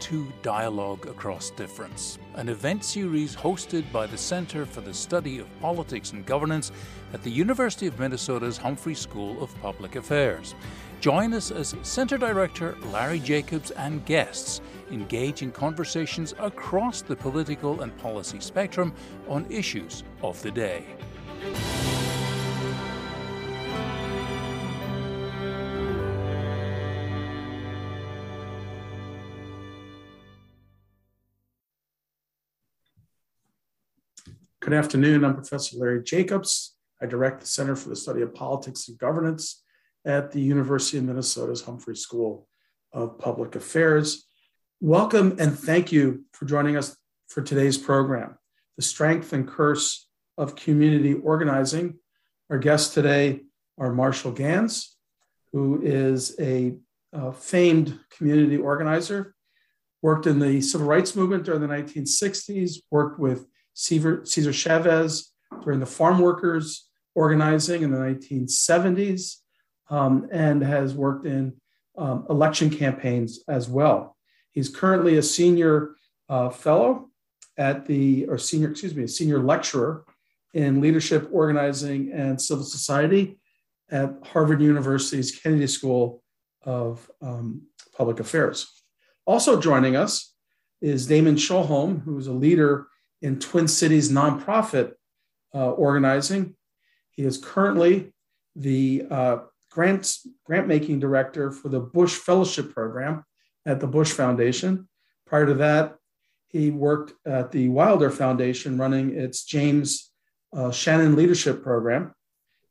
to Dialogue Across Difference, an event series hosted by the Centre for the Study of Politics and Governance at the University of Minnesota's Humphrey School of Public Affairs. Join us as Centre Director Larry Jacobs and guests engage in conversations across the political and policy spectrum on issues of the day. Good afternoon. I'm Professor Larry Jacobs. I direct the Center for the Study of Politics and Governance at the University of Minnesota's Humphrey School of Public Affairs. Welcome and thank you for joining us for today's program, The Strength and Curse of Community Organizing. Our guests today are Marshall Ganz, who is a famed community organizer, worked in the civil rights movement during the 1960s, worked with Cesar, Chavez during the farm workers organizing in the 1970s, um, and has worked in um, election campaigns as well. He's currently a senior uh, fellow at the, or senior, excuse me, a senior lecturer in leadership, organizing, and civil society at Harvard University's Kennedy School of um, Public Affairs. Also joining us is Damon Shoholm, who is a leader in Twin Cities nonprofit uh, organizing. He is currently the uh, grant, grant making director for the Bush Fellowship Program at the Bush Foundation. Prior to that, he worked at the Wilder Foundation running its James uh, Shannon Leadership Program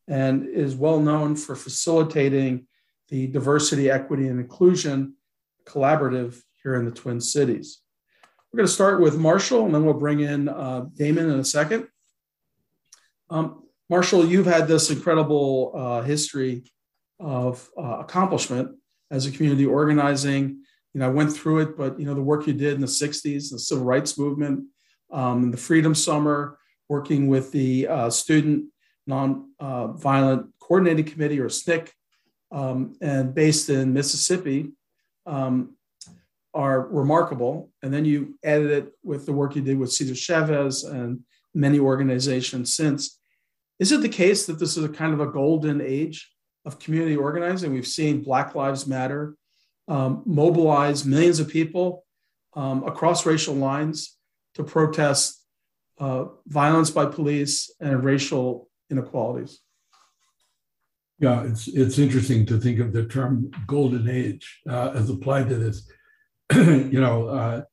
and is well known for facilitating the diversity, equity, and inclusion collaborative here in the Twin Cities. We're going to start with Marshall, and then we'll bring in uh, Damon in a second. Um, Marshall, you've had this incredible uh, history of uh, accomplishment as a community organizing. You know, I went through it, but you know, the work you did in the '60s, the civil rights movement, um, the Freedom Summer, working with the uh, Student Nonviolent uh, Coordinating Committee or SNCC, um, and based in Mississippi. Um, are remarkable. And then you added it with the work you did with Cesar Chavez and many organizations since. Is it the case that this is a kind of a golden age of community organizing? We've seen Black Lives Matter um, mobilize millions of people um, across racial lines to protest uh, violence by police and racial inequalities. Yeah, it's it's interesting to think of the term "golden age" uh, as applied to this you know, uh,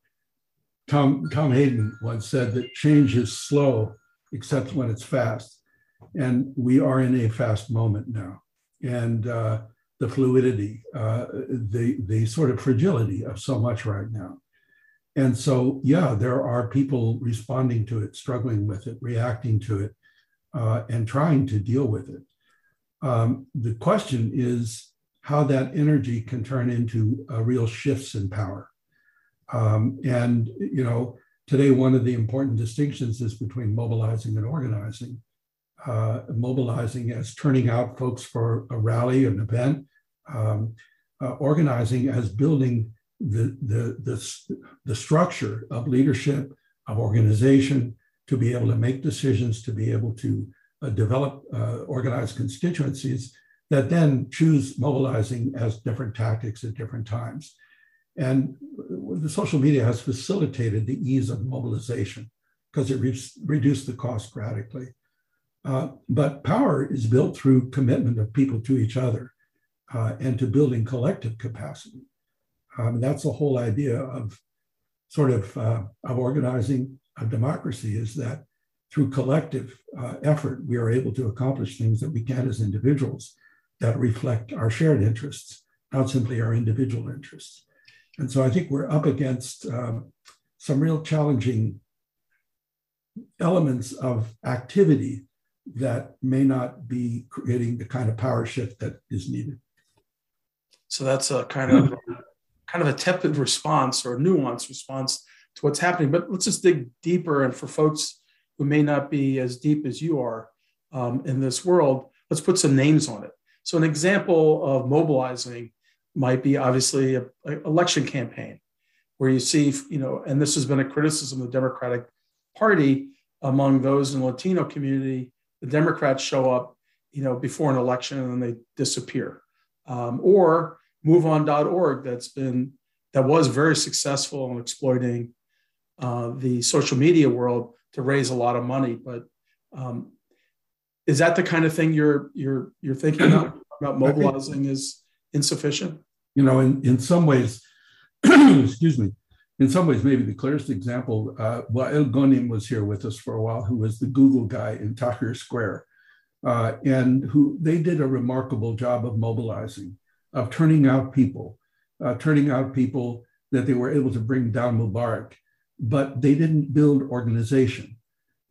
Tom Tom Hayden once said that change is slow, except when it's fast, and we are in a fast moment now, and uh, the fluidity, uh, the the sort of fragility of so much right now, and so yeah, there are people responding to it, struggling with it, reacting to it, uh, and trying to deal with it. Um, the question is how that energy can turn into uh, real shifts in power. Um, and, you know, today, one of the important distinctions is between mobilizing and organizing. Uh, mobilizing as turning out folks for a rally, an event, um, uh, organizing as building the, the, the, the structure of leadership, of organization, to be able to make decisions, to be able to uh, develop uh, organized constituencies that then choose mobilizing as different tactics at different times. And the social media has facilitated the ease of mobilization because it re- reduced the cost radically. Uh, but power is built through commitment of people to each other uh, and to building collective capacity. Um, that's the whole idea of sort of uh, of organizing a democracy is that through collective uh, effort we are able to accomplish things that we can't as individuals that reflect our shared interests, not simply our individual interests. And so I think we're up against um, some real challenging elements of activity that may not be creating the kind of power shift that is needed. So that's a kind of kind of a tepid response or a nuanced response to what's happening. But let's just dig deeper. And for folks who may not be as deep as you are um, in this world, let's put some names on it. So, an example of mobilizing might be obviously an election campaign. where you see, you know, and this has been a criticism of the Democratic Party among those in the Latino community. The Democrats show up, you know, before an election and then they disappear. Um, or MoveOn.org, that's been that was very successful in exploiting uh, the social media world to raise a lot of money. But um, is that the kind of thing you're you're you're thinking about, about mobilizing is insufficient? You know, in, in some ways, excuse me, in some ways, maybe the clearest example, uh, Wael Ghonim was here with us for a while, who was the Google guy in Tahrir Square, uh, and who they did a remarkable job of mobilizing, of turning out people, uh, turning out people that they were able to bring down Mubarak, but they didn't build organization.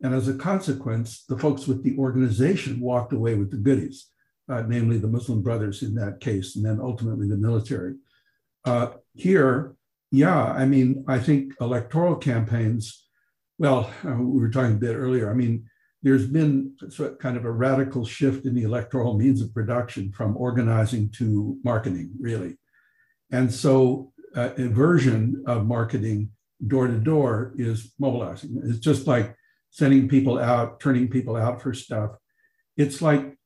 And as a consequence, the folks with the organization walked away with the goodies, uh, namely the Muslim Brothers in that case, and then ultimately the military. Uh, here, yeah, I mean, I think electoral campaigns, well, uh, we were talking a bit earlier. I mean, there's been sort of kind of a radical shift in the electoral means of production from organizing to marketing, really. And so, uh, a version of marketing door to door is mobilizing. It's just like sending people out, turning people out for stuff. It's like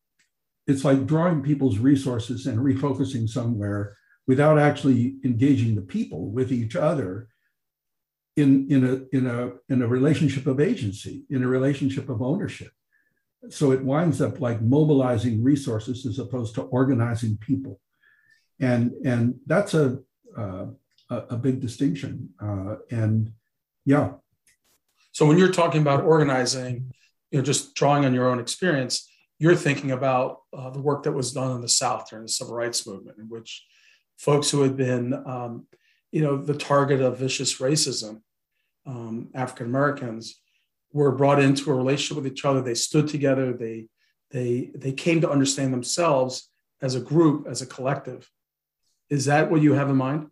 it's like drawing people's resources and refocusing somewhere without actually engaging the people with each other in, in, a, in, a, in a relationship of agency, in a relationship of ownership. So it winds up like mobilizing resources as opposed to organizing people. And, and that's a, uh, a, big distinction. Uh, and yeah. So when you're talking about organizing, you know, just drawing on your own experience, you're thinking about uh, the work that was done in the South during the civil rights movement, in which folks who had been, um, you know, the target of vicious racism, um, African Americans, were brought into a relationship with each other. They stood together. They they they came to understand themselves as a group, as a collective. Is that what you have in mind?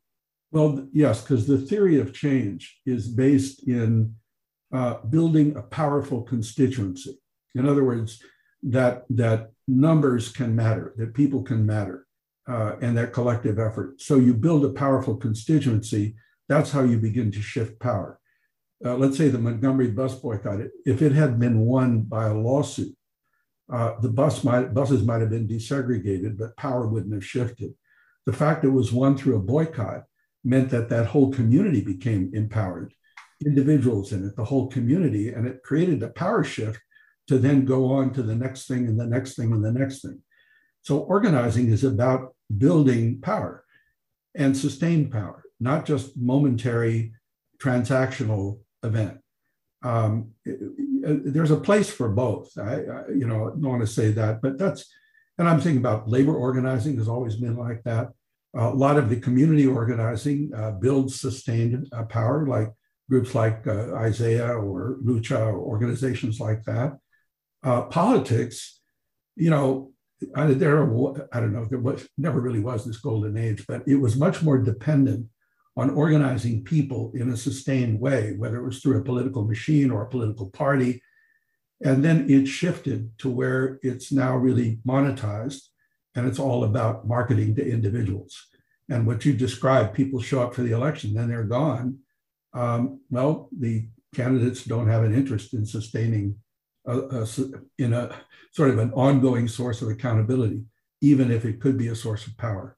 Well, yes, because the theory of change is based in uh, building a powerful constituency. In other words, that that numbers can matter, that people can matter, uh, and that collective effort. So you build a powerful constituency. That's how you begin to shift power. Uh, let's say the Montgomery bus boycott. If it had been won by a lawsuit, uh, the bus might, buses might have been desegregated, but power wouldn't have shifted. The fact it was won through a boycott meant that that whole community became empowered, individuals in it, the whole community, and it created a power shift to then go on to the next thing and the next thing and the next thing. So organizing is about building power and sustained power, not just momentary transactional event. Um, there's a place for both. I, I, you know, don't want to say that, but that's, and I'm thinking about labor organizing has always been like that. A lot of the community organizing uh, builds sustained uh, power, like groups like uh, Isaiah or Lucha or organizations like that. Uh, politics, you know, I, there, I don't know, there was, never really was this golden age, but it was much more dependent on organizing people in a sustained way, whether it was through a political machine or a political party. And then it shifted to where it's now really monetized and it's all about marketing to individuals. And what you described, people show up for the election, then they're gone. Um, well, the candidates don't have an interest in sustaining a, a, in a sort of an ongoing source of accountability, even if it could be a source of power.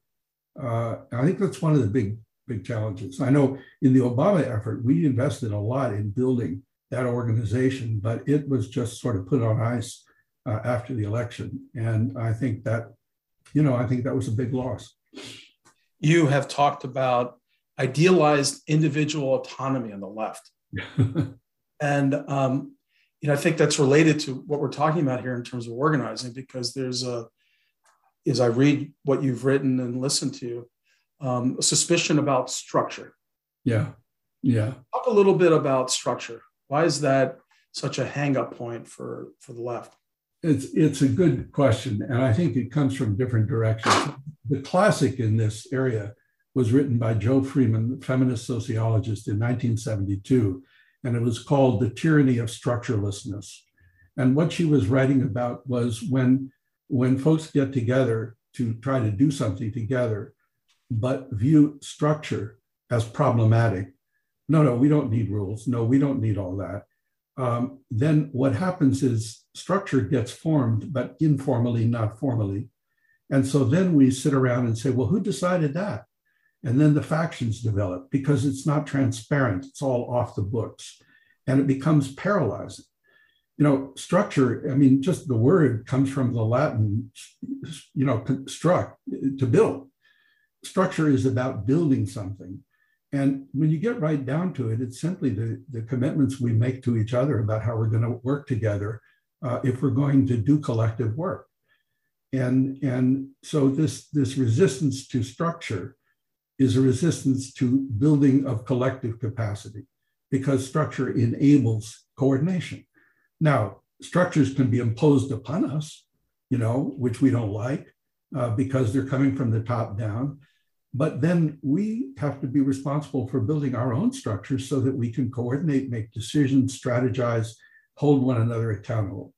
Uh, I think that's one of the big, big challenges. I know in the Obama effort, we invested a lot in building that organization, but it was just sort of put on ice uh, after the election. And I think that, you know, I think that was a big loss. You have talked about idealized individual autonomy on the left. and um, you know, I think that's related to what we're talking about here in terms of organizing, because there's a, as I read what you've written and listened to, um, a suspicion about structure. Yeah. Yeah. Talk a little bit about structure. Why is that such a hang up point for, for the left? It's, it's a good question. And I think it comes from different directions. The classic in this area was written by Jo Freeman, feminist sociologist in 1972 and it was called The Tyranny of Structurelessness. And what she was writing about was when, when folks get together to try to do something together, but view structure as problematic, no, no, we don't need rules. No, we don't need all that. Um, then what happens is structure gets formed, but informally, not formally. And so then we sit around and say, well, who decided that? And then the factions develop because it's not transparent, it's all off the books, and it becomes paralyzing. You know, structure, I mean, just the word comes from the Latin, you know, construct, to build. Structure is about building something. And when you get right down to it, it's simply the, the commitments we make to each other about how we're going to work together uh, if we're going to do collective work. And, and so this, this resistance to structure is a resistance to building of collective capacity because structure enables coordination. Now, structures can be imposed upon us, you know, which we don't like uh, because they're coming from the top down. But then we have to be responsible for building our own structures so that we can coordinate, make decisions, strategize, hold one another accountable.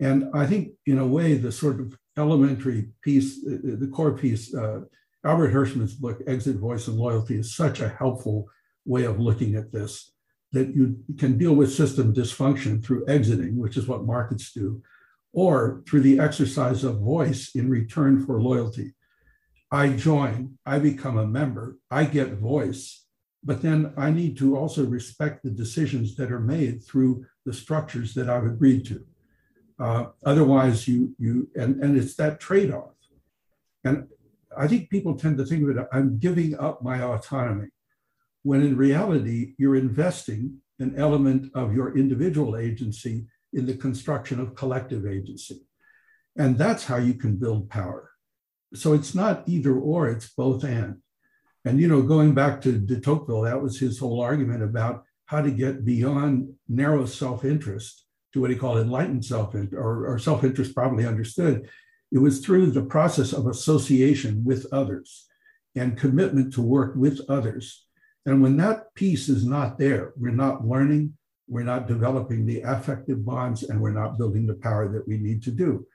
And I think, in a way, the sort of elementary piece, uh, the core piece, uh, Albert Hirschman's book, Exit, Voice, and Loyalty, is such a helpful way of looking at this that you can deal with system dysfunction through exiting, which is what markets do, or through the exercise of voice in return for loyalty. I join, I become a member, I get voice, but then I need to also respect the decisions that are made through the structures that I've agreed to. Uh, otherwise, you you and and it's that trade-off. And I think people tend to think of it. I'm giving up my autonomy, when in reality you're investing an element of your individual agency in the construction of collective agency, and that's how you can build power. So it's not either or; it's both and. And you know, going back to de Tocqueville, that was his whole argument about how to get beyond narrow self-interest to what he called enlightened self or, or self interest, probably understood. It was through the process of association with others and commitment to work with others. And when that piece is not there, we're not learning, we're not developing the affective bonds, and we're not building the power that we need to do.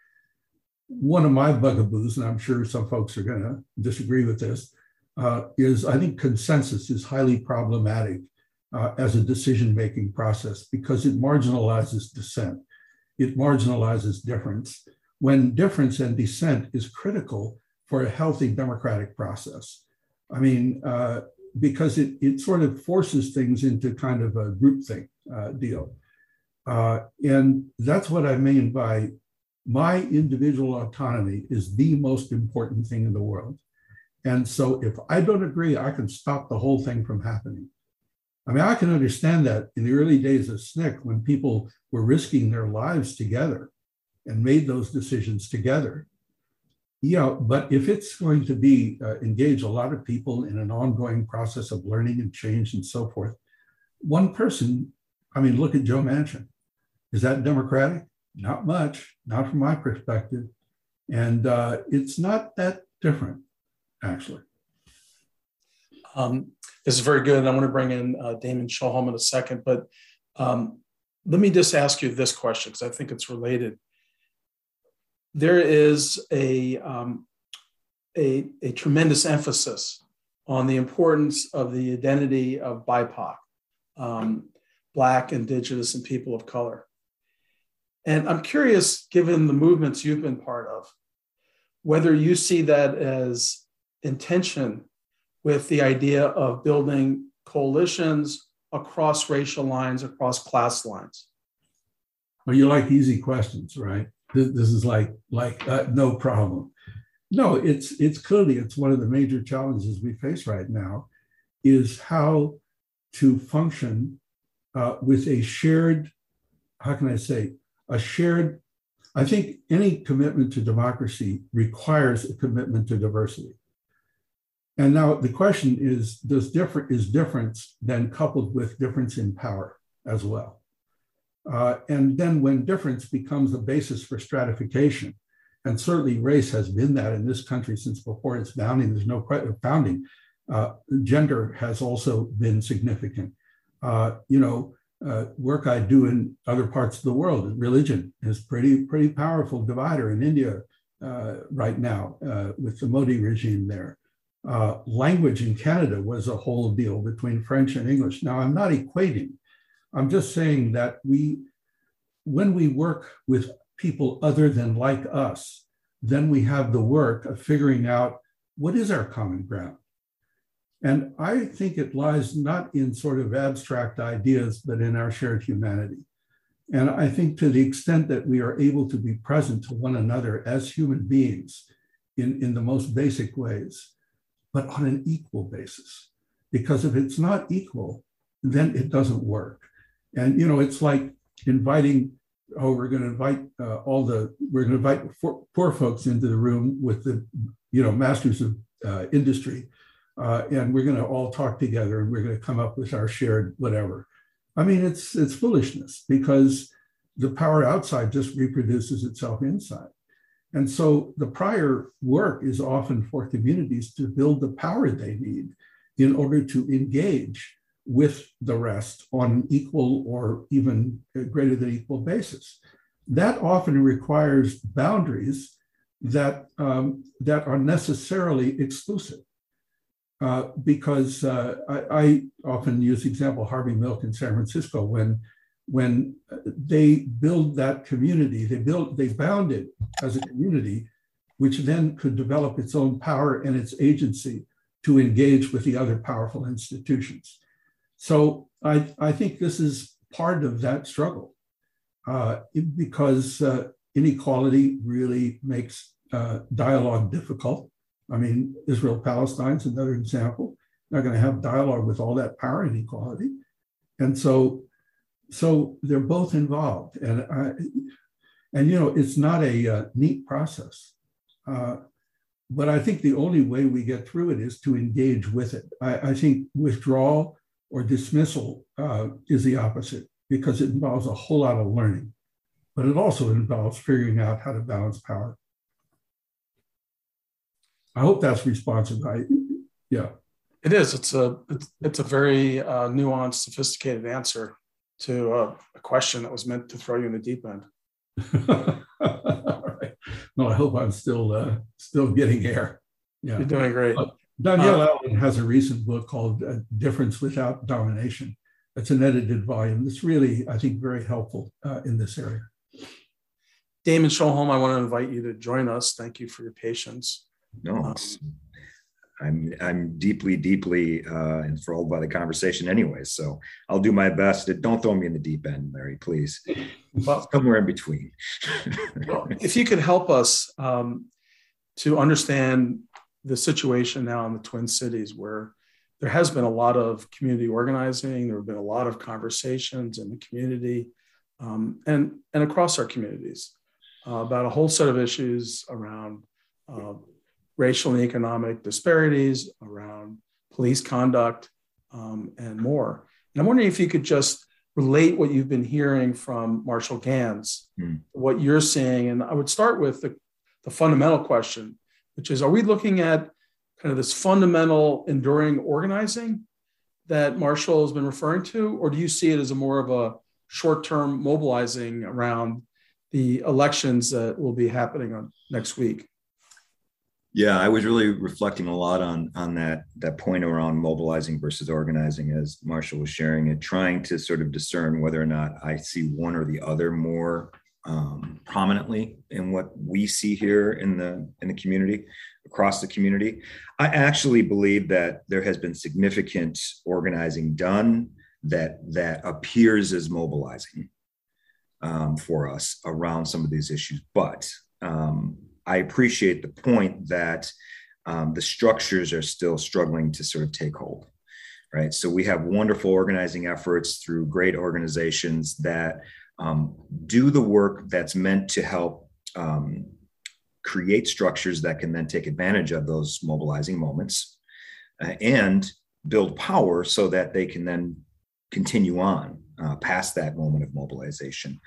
One of my bugaboos, and I'm sure some folks are going to disagree with this, uh, is I think consensus is highly problematic uh, as a decision making process because it marginalizes dissent, it marginalizes difference. When difference and dissent is critical for a healthy democratic process. I mean, uh, because it, it sort of forces things into kind of a groupthink uh, deal. Uh, and that's what I mean by my individual autonomy is the most important thing in the world. And so if I don't agree, I can stop the whole thing from happening. I mean, I can understand that in the early days of SNCC when people were risking their lives together and made those decisions together. Yeah, but if it's going to be uh, engage a lot of people in an ongoing process of learning and change and so forth, one person, I mean, look at Joe Manchin. Is that democratic? Not much, not from my perspective. And uh, it's not that different, actually. Um, this is very good. And I want to bring in uh, Damon Shoholm in a second, but um, let me just ask you this question because I think it's related. There is a, um, a, a, tremendous emphasis on the importance of the identity of BIPOC, um, Black, Indigenous, and people of color. And I'm curious, given the movements you've been part of, whether you see that as intention with the idea of building coalitions across racial lines, across class lines? Well, you like easy questions, right? This is like like uh, no problem. No, it's it's clearly it's one of the major challenges we face right now, is how to function uh, with a shared, how can I say, a shared. I think any commitment to democracy requires a commitment to diversity. And now the question is, does different is difference then coupled with difference in power as well? Uh, and then when difference becomes the basis for stratification, and certainly race has been that in this country since before its founding, there's no founding, uh, gender has also been significant. Uh, you know, uh, work I do in other parts of the world, religion is pretty, pretty powerful divider in India uh, right now uh, with the Modi regime there. Uh, language in Canada was a whole deal between French and English. Now, I'm not equating. I'm just saying that we, when we work with people other than like us, then we have the work of figuring out what is our common ground. And I think it lies not in sort of abstract ideas, but in our shared humanity. And I think to the extent that we are able to be present to one another as human beings in, in the most basic ways, but on an equal basis. Because if it's not equal, then it doesn't work. And, you know, it's like inviting, oh, we're going to invite uh, all the, we're going to invite poor, poor, folks into the room with the, you know, masters of uh, industry. Uh, and we're going to all talk together and we're going to come up with our shared whatever. I mean, it's it's foolishness because the power outside just reproduces itself inside. And so the prior work is often for communities to build the power they need in order to engage with the rest on an equal or even greater than equal basis. That often requires boundaries that, um, that are necessarily exclusive. Uh, because uh, I, I, often use the example Harvey Milk in San Francisco when when they build that community, they build they bound it as a community, which then could develop its own power and its agency to engage with the other powerful institutions. So I, I think this is part of that struggle uh, because uh, inequality really makes uh, dialogue difficult. I mean, Israel Palestine is another example. Not going to have dialogue with all that power inequality, and so so they're both involved, and I, and you know it's not a uh, neat process, uh, but I think the only way we get through it is to engage with it. I, I think withdrawal or dismissal uh, is the opposite because it involves a whole lot of learning, but it also involves figuring out how to balance power. I hope that's responsive. I, yeah. It is. It's a it's, it's a very uh, nuanced, sophisticated answer to a, a, question that was meant to throw you in the deep end. All right. No, I hope I'm still uh, still getting air. Yeah, you're doing great. Danielle uh, Allen has a recent book called uh, "Difference Without Domination." It's an edited volume. It's really, I think, very helpful uh, in this area. Damon Shoholm, I want to invite you to join us. Thank you for your patience. No, um, I'm I'm deeply, deeply uh, enthralled by the conversation, anyway. So I'll do my best. Don't throw me in the deep end, Larry, please. Well, somewhere in between. well, if you could help us um, to understand the situation now in the Twin Cities, where there has been a lot of community organizing, there have been a lot of conversations in the community, um, and and across our communities uh, about a whole set of issues around. Uh, racial and economic disparities, around police conduct, um, and more. And I'm wondering if you could just relate what you've been hearing from Marshall Ganz, mm. what you're seeing. And I would start with the, the fundamental question, which is Are we looking at kind of this fundamental enduring organizing that Marshall has been referring to? Or do you see it as a more of a short term mobilizing around the elections that will be happening on next week? Yeah, I was really reflecting a lot on on that that point around mobilizing versus organizing, as Marshall was sharing it, trying to sort of discern whether or not I see one or the other more um, prominently in what we see here in the in the community, across the community. I actually believe that there has been significant organizing done that that appears as mobilizing um, for us around some of these issues, but um, I appreciate the point that um, the structures are still struggling to sort of take hold. Right. So we have wonderful organizing efforts through great organizations that um, do the work that's meant to help um, create structures that can then take advantage of those mobilizing moments uh, and build power so that they can then continue on uh, past that moment of mobilization.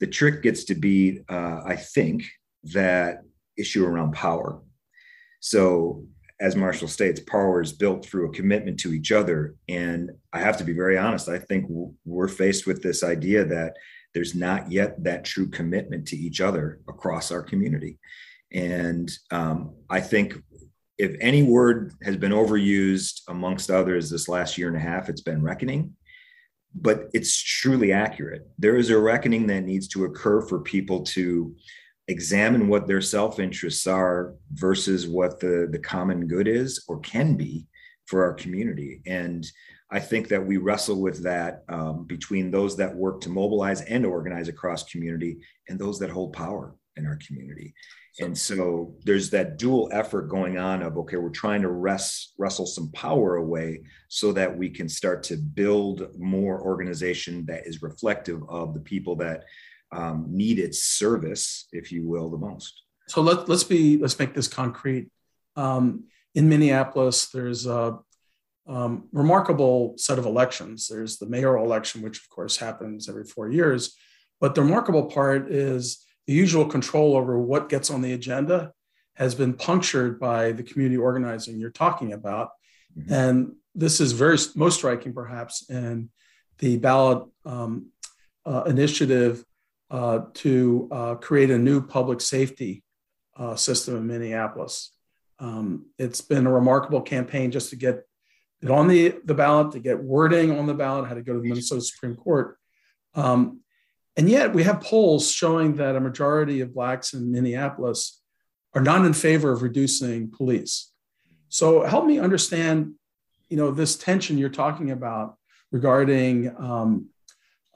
The trick gets to be, uh, I think, that issue around power. So, as Marshall states, power is built through a commitment to each other. And I have to be very honest, I think we're faced with this idea that there's not yet that true commitment to each other across our community. And um, I think if any word has been overused amongst others this last year and a half, it's been reckoning. But it's truly accurate. There is a reckoning that needs to occur for people to examine what their self interests are versus what the, the common good is or can be for our community. And I think that we wrestle with that um, between those that work to mobilize and organize across community and those that hold power in our community. And so there's that dual effort going on of okay, we're trying to wrest, wrestle some power away so that we can start to build more organization that is reflective of the people that um, need its service, if you will, the most. So let, let's be let's make this concrete. Um, in Minneapolis, there's a um, remarkable set of elections. There's the mayoral election, which of course happens every four years, but the remarkable part is the usual control over what gets on the agenda has been punctured by the community organizing you're talking about. Mm-hmm. And this is very most striking, perhaps, in the ballot um, uh, initiative uh, to uh, create a new public safety uh, system in Minneapolis. Um, it's been a remarkable campaign just to get it on the, the ballot, to get wording on the ballot, had to go to the Minnesota Supreme Court. Um, and yet we have polls showing that a majority of Blacks in Minneapolis are not in favor of reducing police. So help me understand, you know, this tension you're talking about regarding um,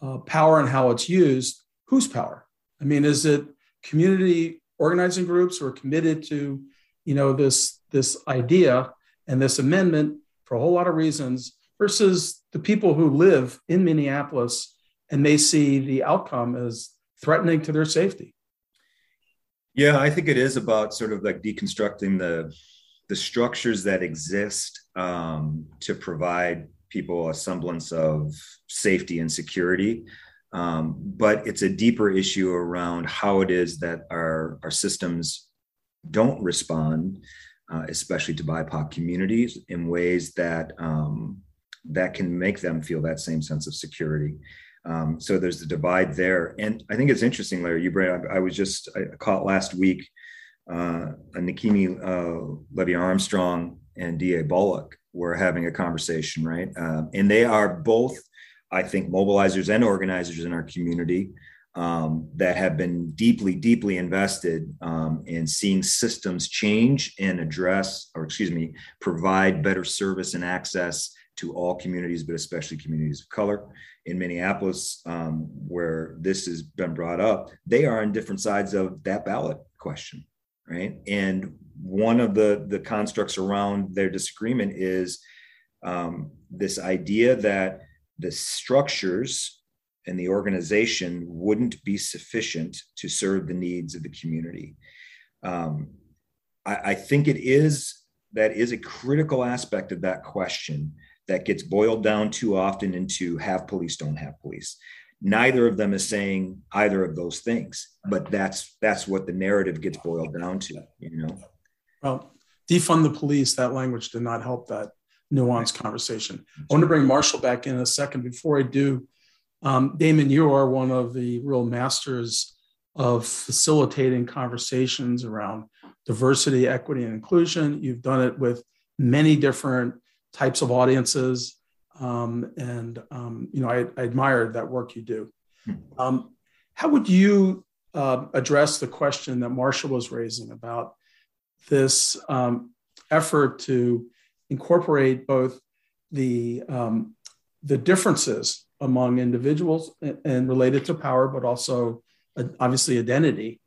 uh, power and how it's used. Whose power? I mean, is it community organizing groups who are committed to, you know, this this idea and this amendment for a whole lot of reasons versus the people who live in Minneapolis and they see the outcome as threatening to their safety. Yeah, I think it is about sort of like deconstructing the the structures that exist um, to provide people a semblance of safety and security. Um, but it's a deeper issue around how it is that our, our systems don't respond, uh, especially to BIPOC communities, in ways that um, that can make them feel that same sense of security. Um, so there's the divide there. And I think it's interesting, Larry, you bring I, I was just, I caught last week, uh, Nekima uh, Levy Armstrong and DA Bullock were having a conversation, right? Um, and they are both, I think, mobilizers and organizers in our community um, that have been deeply, deeply invested um, in seeing systems change and address, or excuse me, provide better service and access to all communities, but especially communities of color. In Minneapolis, um, where this has been brought up, they are on different sides of that ballot question, right? And one of the the constructs around their disagreement is um, this idea that the structures and the organization wouldn't be sufficient to serve the needs of the community. Um, I, I think it is that is a critical aspect of that question that gets boiled down too often into have police, don't have police. Neither of them is saying either of those things, but that's that's what the narrative gets boiled down to, you know. Well, defund the police, that language did not help that nuanced conversation. I want to bring Marshall back in a second. Before I do, um, Damon, you are one of the real masters of facilitating conversations around diversity, equity, and inclusion. You've done it with many different types of audiences. Um, and, um, you know, I, I admire that work you do. Hmm. Um, how would you uh, address the question that Marshall was raising about this um, effort to incorporate both the, um, the differences among individuals and, related to power, but also uh, obviously identity,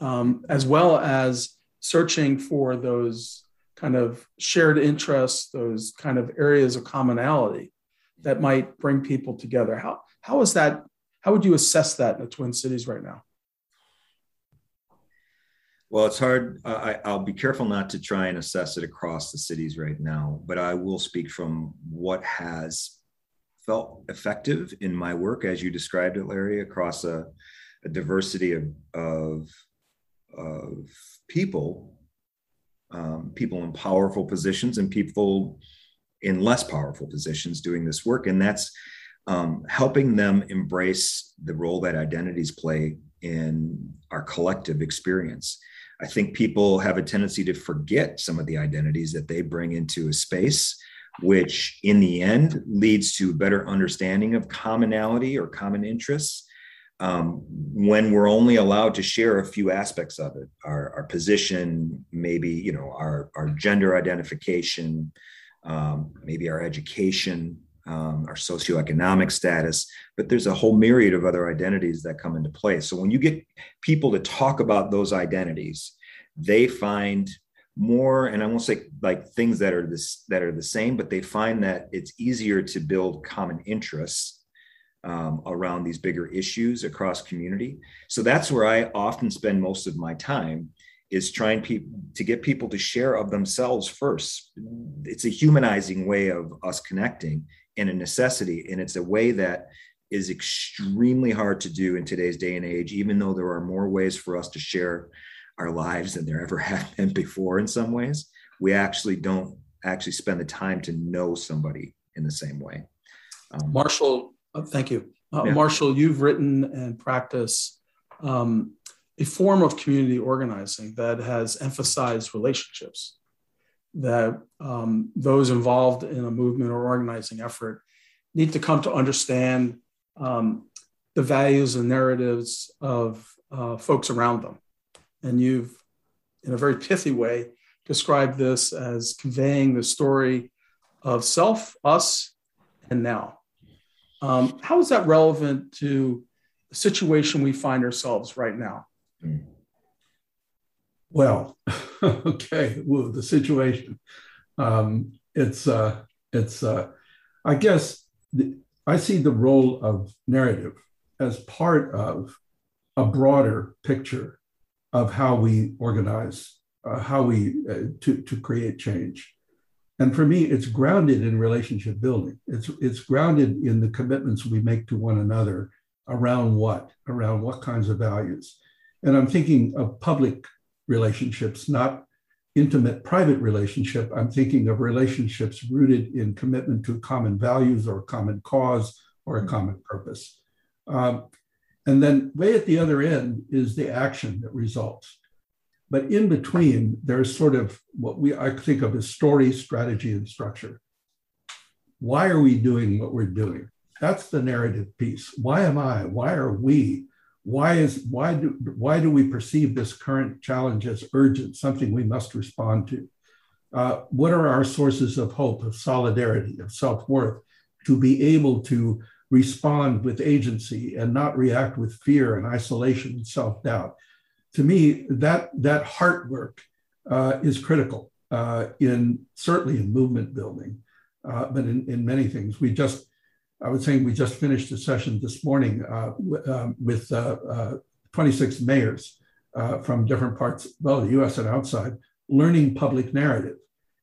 um, as well as searching for those kind of shared interests, those kind of areas of commonality that might bring people together. How, how is that? How would you assess that in the Twin Cities right now? Well, it's hard. I, will be careful not to try and assess it across the cities right now, but I will speak from what has felt effective in my work, as you described it, Larry, across a, a diversity of, of, of people um, people in powerful positions and people in less powerful positions doing this work. And that's um, helping them embrace the role that identities play in our collective experience. I think people have a tendency to forget some of the identities that they bring into a space, which in the end leads to better understanding of commonality or common interests. Um, when we're only allowed to share a few aspects of it, our, our position, maybe you know our, our gender identification, um, maybe our education, um, our socioeconomic status, but there's a whole myriad of other identities that come into play. So when you get people to talk about those identities, they find more, and I won't say like things that are this that are the same, but they find that it's easier to build common interests um, around these bigger issues across community. So that's where I often spend most of my time is trying pe- to get people to share of themselves first. It's a humanizing way of us connecting and a necessity. And it's a way that is extremely hard to do in today's day and age, even though there are more ways for us to share our lives than there ever have been before in some ways. We actually don't actually spend the time to know somebody in the same way. Um, Marshall, uh, thank you. Uh, yeah. Marshall, you've written and practiced um, a form of community organizing that has emphasized relationships that um, those involved in a movement or organizing effort need to come to understand um, the values and narratives of uh, folks around them. And you've, in a very pithy way, described this as conveying the story of self, us, and now. Um, how is that relevant to the situation we find ourselves right now? Well, okay, well, the situation. Um, it's uh, it's uh, I guess the, I see the role of narrative as part of a broader picture of how we organize, uh, how we uh, to to create change. And for me, it's grounded in relationship building. It's it's grounded in the commitments we make to one another around what, around what kinds of values. And I'm thinking of public relationships, not intimate private relationship. I'm thinking of relationships rooted in commitment to common values or common cause or a mm-hmm. common purpose. Um, and then way at the other end is the action that results. But in between, there's sort of what we I think of as story, strategy, and structure. Why are we doing what we're doing? That's the narrative piece. Why am I? Why are we? why is why do why do we perceive this current challenge as urgent something we must respond to uh, what are our sources of hope of solidarity of self-worth to be able to respond with agency and not react with fear and isolation and self-doubt to me that that heart work uh, is critical uh, in certainly in movement building uh, but in, in many things we just I was saying we just finished a session this morning uh, um, with uh, uh, 26 mayors from different parts, well, the US and outside, learning public narrative.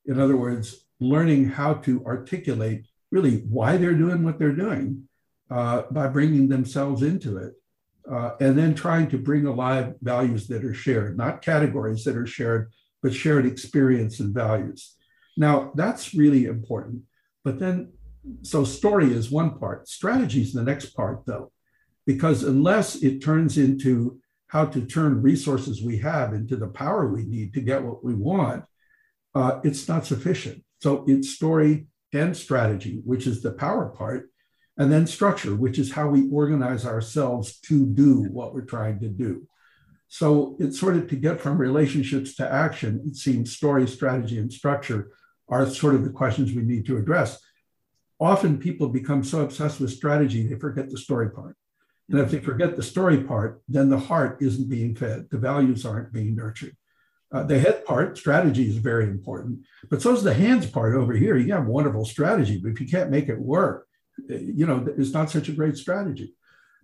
In other words, learning how to articulate really why they're doing what they're doing uh, by bringing themselves into it. Uh, and then trying to bring alive values that are shared, not categories that are shared, but shared experience and values. Now, that's really important. But then so story is one part strategy is the next part though because unless it turns into how to turn resources we have into the power we need to get what we want uh, it's not sufficient so it's story and strategy which is the power part and then structure which is how we organize ourselves to do what we're trying to do so it's sort of to get from relationships to action it seems story strategy and structure are sort of the questions we need to address often people become so obsessed with strategy, they forget the story part. And if they forget the story part, then the heart isn't being fed, the values aren't being nurtured. Uh, the head part, strategy is very important, but so is the hands part over here. You have wonderful strategy, but if you can't make it work, you know, it's not such a great strategy.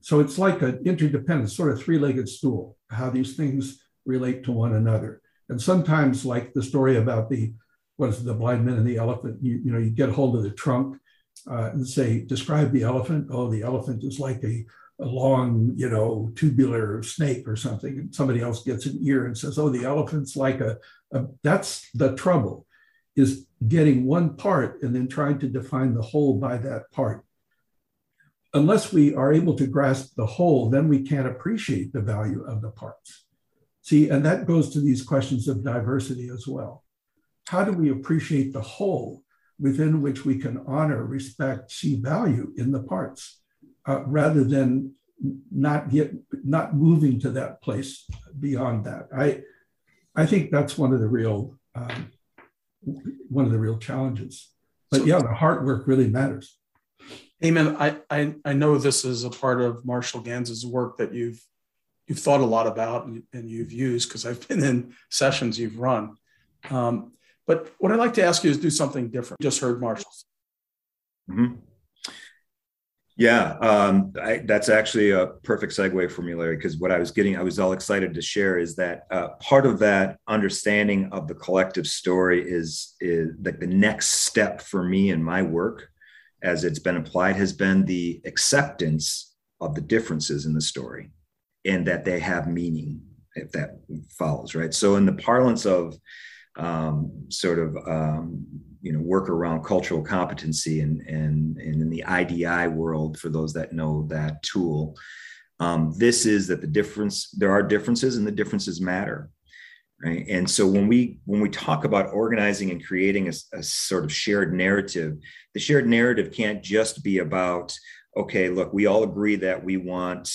So it's like an interdependent, sort of three legged stool, how these things relate to one another. And sometimes, like the story about the, what is it, the blind man and the elephant, you, you know, you get hold of the trunk uh, and say, describe the elephant. Oh, the elephant is like a, a long, you know, tubular snake or something. And somebody else gets an ear and says, oh, the elephant's like a, a that's the trouble is getting one part and then trying to define the whole by that part. Unless we are able to grasp the whole, then we can't appreciate the value of the parts. See, and that goes to these questions of diversity as well. How do we appreciate the whole within which we can honor, respect, see value in the parts, uh, rather than not get not moving to that place beyond that? I I think that's one of the real um, one of the real challenges. But so, yeah, the hard work really matters. Amen. I, I, I know this is a part of Marshall Ganz's work that you've you've thought a lot about and, and you've used because I've been in sessions you've run. Um, but what I'd like to ask you is do something different. Just heard Marshall. Mm-hmm. Yeah, um, I, that's actually a perfect segue for me, Larry, because what I was getting, I was all excited to share is that uh, part of that understanding of the collective story is, is like the next step for me in my work as it's been applied has been the acceptance of the differences in the story and that they have meaning, if that follows, right? So, in the parlance of um, sort of um, you know work around cultural competency and and and in the IDI world for those that know that tool. Um, this is that the difference there are differences and the differences matter right? And so when we when we talk about organizing and creating a, a sort of shared narrative the shared narrative can't just be about okay look we all agree that we want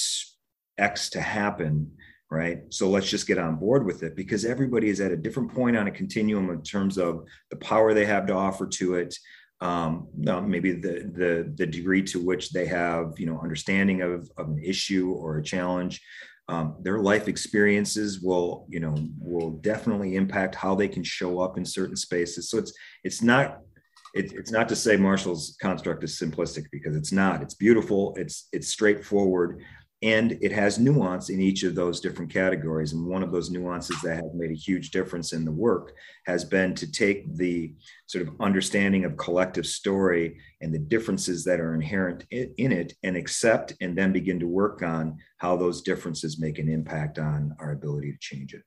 x to happen right? So let's just get on board with it because everybody is at a different point on a continuum in terms of the power they have to offer to it. Um, maybe the, the the degree to which they have you know understanding of, of an issue or a challenge. Um, their life experiences will you know will definitely impact how they can show up in certain spaces. So it's it's not it, it's not to say Marshall's construct is simplistic because it's not. It's beautiful. It's it's straightforward and it has nuance in each of those different categories. And one of those nuances that has made a huge difference in the work has been to take the sort of understanding of collective story and the differences that are inherent in it and accept and then begin to work on how those differences make an impact on our ability to change it.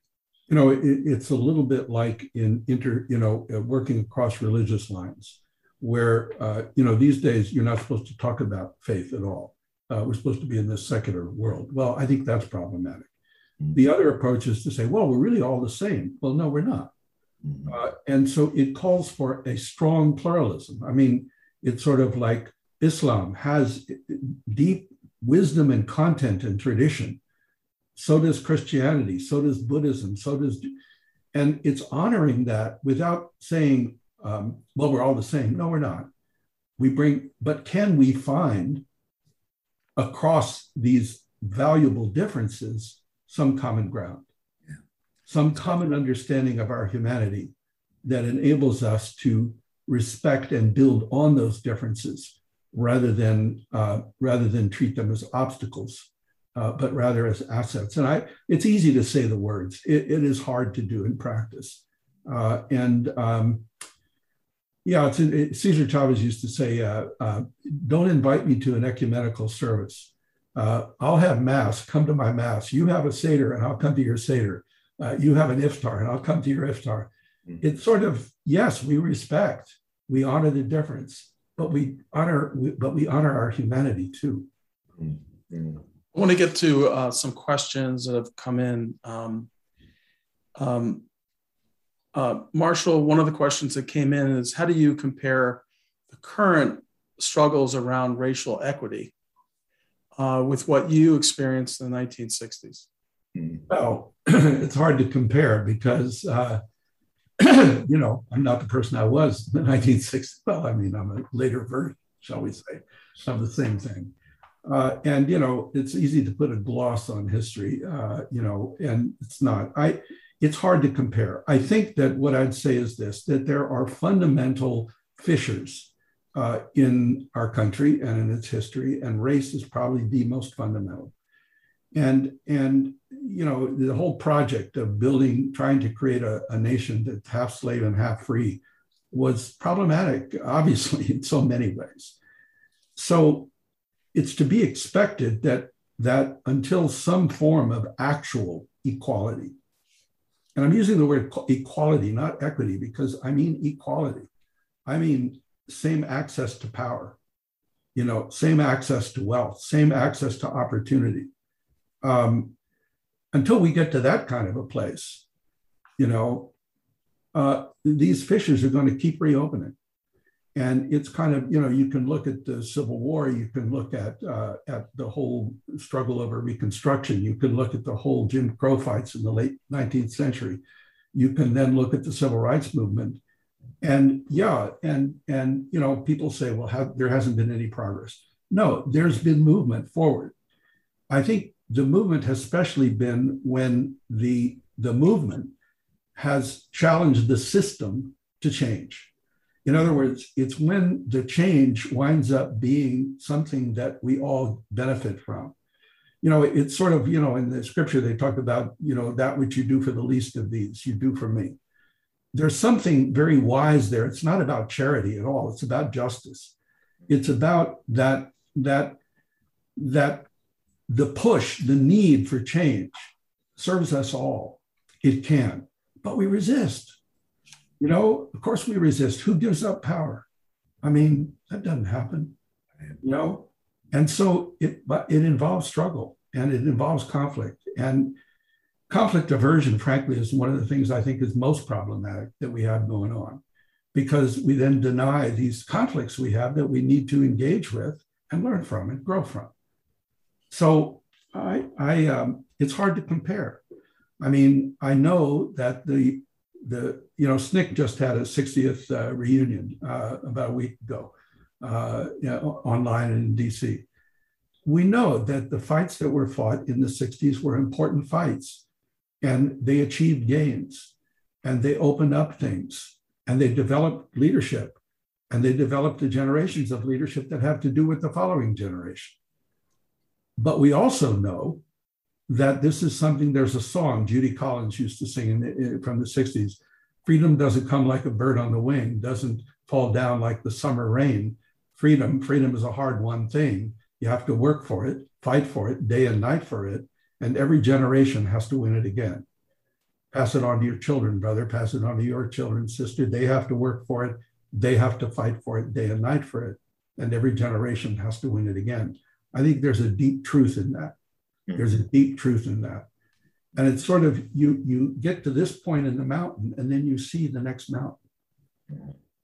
You know it, it's a little bit like in inter you know uh, working across religious lines where uh, you know these days you're not supposed to talk about faith at all uh, we're supposed to be in this secular world. Well, I think that's problematic. Mm-hmm. The other approach is to say, well, we're really all the same. Well, no, we're not. Mm-hmm. Uh, and so it calls for a strong pluralism. I mean, it's sort of like Islam has deep wisdom and content and tradition. So does Christianity. So does Buddhism. So does, and it's honoring that without saying, um, well, we're all the same. No, we're not. We bring, but can we find across these valuable differences some common ground, yeah. some common understanding of our humanity that enables us to respect and build on those differences rather than uh, rather than treat them as obstacles, uh, but rather as assets. And I, it's easy to say the words. it, it is hard to do in practice. Uh, and um, yeah, it's, it, Cesar Chavez used to say, uh, uh, "Don't invite me to an ecumenical service. Uh, I'll have mass. Come to my mass. You have a seder, and I'll come to your seder. Uh, you have an iftar, and I'll come to your iftar." Mm-hmm. It's sort of yes, we respect, we honor the difference, but we honor, but we honor our humanity too. Mm-hmm. I want to get to uh, some questions that have come in. Um, um, uh, Marshall, one of the questions that came in is how do you compare the current struggles around racial equity uh, with what you experienced in the 1960s? Well, it's hard to compare because, uh, you know, I'm not the person I was in the 1960s. Well, I mean, I'm a later version, shall we say, of the same thing. Uh, and you know, it's easy to put a gloss on history, uh, you know, and it's not. I it's hard to compare. I think that what I'd say is this that there are fundamental fissures uh, in our country and in its history, and race is probably the most fundamental. And, and you know, the whole project of building, trying to create a, a nation that's half slave and half free was problematic, obviously, in so many ways. So it's to be expected that, that until some form of actual equality and I'm using the word equality, not equity, because I mean equality. I mean same access to power, you know, same access to wealth, same access to opportunity. Um, until we get to that kind of a place, you know, uh, these fissures are going to keep reopening. And it's kind of, you know, you can look at the Civil War, you can look at uh, at the whole struggle over Reconstruction, you can look at the whole Jim Crow fights in the late 19th century, you can then look at the Civil Rights Movement, and yeah, and and you know, people say, well, have, there hasn't been any progress. No, there's been movement forward. I think the movement has especially been when the the movement has challenged the system to change. In other words, it's when the change winds up being something that we all benefit from. You know, it's sort of, you know, in the scripture, they talk about, you know, that which you do for the least of these, you do for me. There's something very wise there. It's not about charity at all, it's about justice. It's about that, that, that the push, the need for change serves us all. It can but we resist. You know, of course we resist. Who gives up power? I mean, that doesn't happen. You know, and so it but it involves struggle and it involves conflict and conflict aversion. Frankly, is one of the things I think is most problematic that we have going on, because we then deny these conflicts we have that we need to engage with and learn from and grow from. So I, I um, it's hard to compare I mean, I know that the the you know SNCC just had a 60th uh, reunion uh, about a week ago, uh, you know, online in DC. We know that the fights that were fought in the 60s were important fights, and they achieved gains, and they opened up things, and they developed leadership, and they developed the generations of leadership that have to do with the following generation. But we also know that this is something, there's a song Judy Collins used to sing from the 60s freedom doesn't come like a bird on the wing, doesn't fall down like the summer rain. Freedom, freedom is a hard won thing. You have to work for it, fight for it, day and night for it. And every generation has to win it again. Pass it on to your children, brother. Pass it on to your children, sister. They have to work for it. They have to fight for it day and night for it. And every generation has to win it again. I think there's a deep truth in that. Hmm. There's a deep truth in that. And it's sort of you you get to this point in the mountain and then you see the next mountain.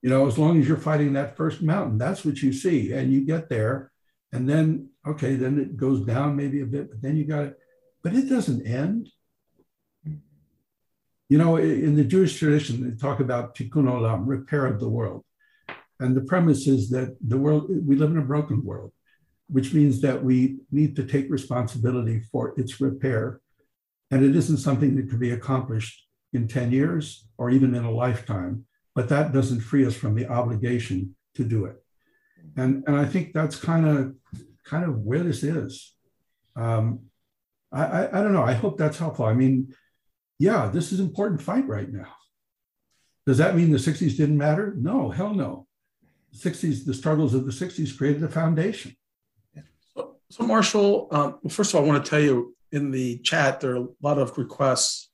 You know, as long as you're fighting that first mountain, that's what you see. And you get there, and then okay, then it goes down maybe a bit, but then you got it, but it doesn't end. You know, in the Jewish tradition, they talk about tikkun olam, repair of the world. And the premise is that the world, we live in a broken world which means that we need to take responsibility for its repair. And it isn't something that can be accomplished in 10 years or even in a lifetime, but that doesn't free us from the obligation to do it. And, and I think that's kind of kind of where this is. Um, I, I, I don't know. I hope that's helpful. I mean, yeah, this is an important fight right now. Does that mean the 60s didn't matter? No, hell no. The 60s, the struggles of the 60s created a foundation. So, Marshall, um, well, first of all, I want to tell you in the chat, there are a lot of requests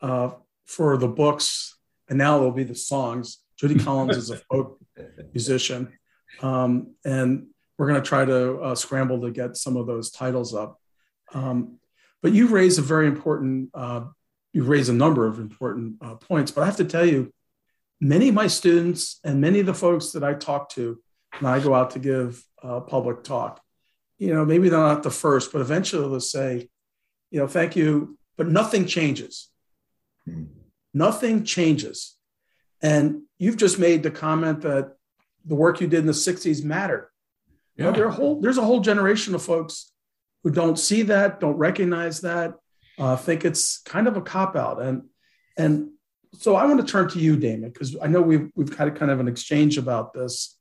uh, for the books, and now there'll be the songs. Judy Collins is a folk musician, um, and we're going to try to uh, scramble to get some of those titles up. Um, but you raised a very important, uh, you raised a number of important uh, points, but I have to tell you, many of my students and many of the folks that I talk to when I go out to give uh, public talk, you know, maybe they're not the first, but eventually they'll say, you know, thank you, but nothing changes. Hmm. Nothing changes. And you've just made the comment that the work you did in the 60s mattered. Yeah. You know, there a whole, there's a whole generation of folks who don't see that, don't recognize that, uh, think it's kind of a cop out. And, and so I want to turn to you, Damon, because I know we've, we've had kind of an exchange about this,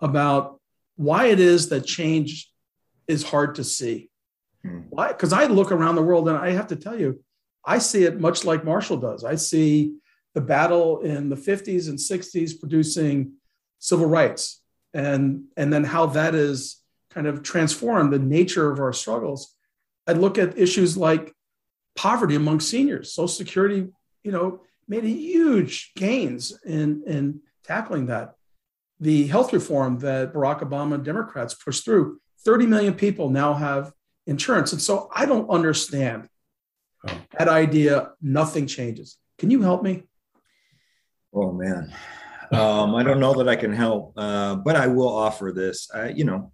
about why it is that change is hard to see. Hmm. Why? Because I look around the world and I have to tell you, I see it much like Marshall does. I see the battle in the 50s and 60s producing civil rights and, and then how that is kind of transformed the nature of our struggles. I look at issues like poverty among seniors. Social Security, you know, made huge gains in, in tackling that. The health reform that Barack Obama and Democrats pushed through 30 million people now have insurance. And so I don't understand that idea, nothing changes. Can you help me? Oh man, um, I don't know that I can help, uh, but I will offer this. Uh, you know,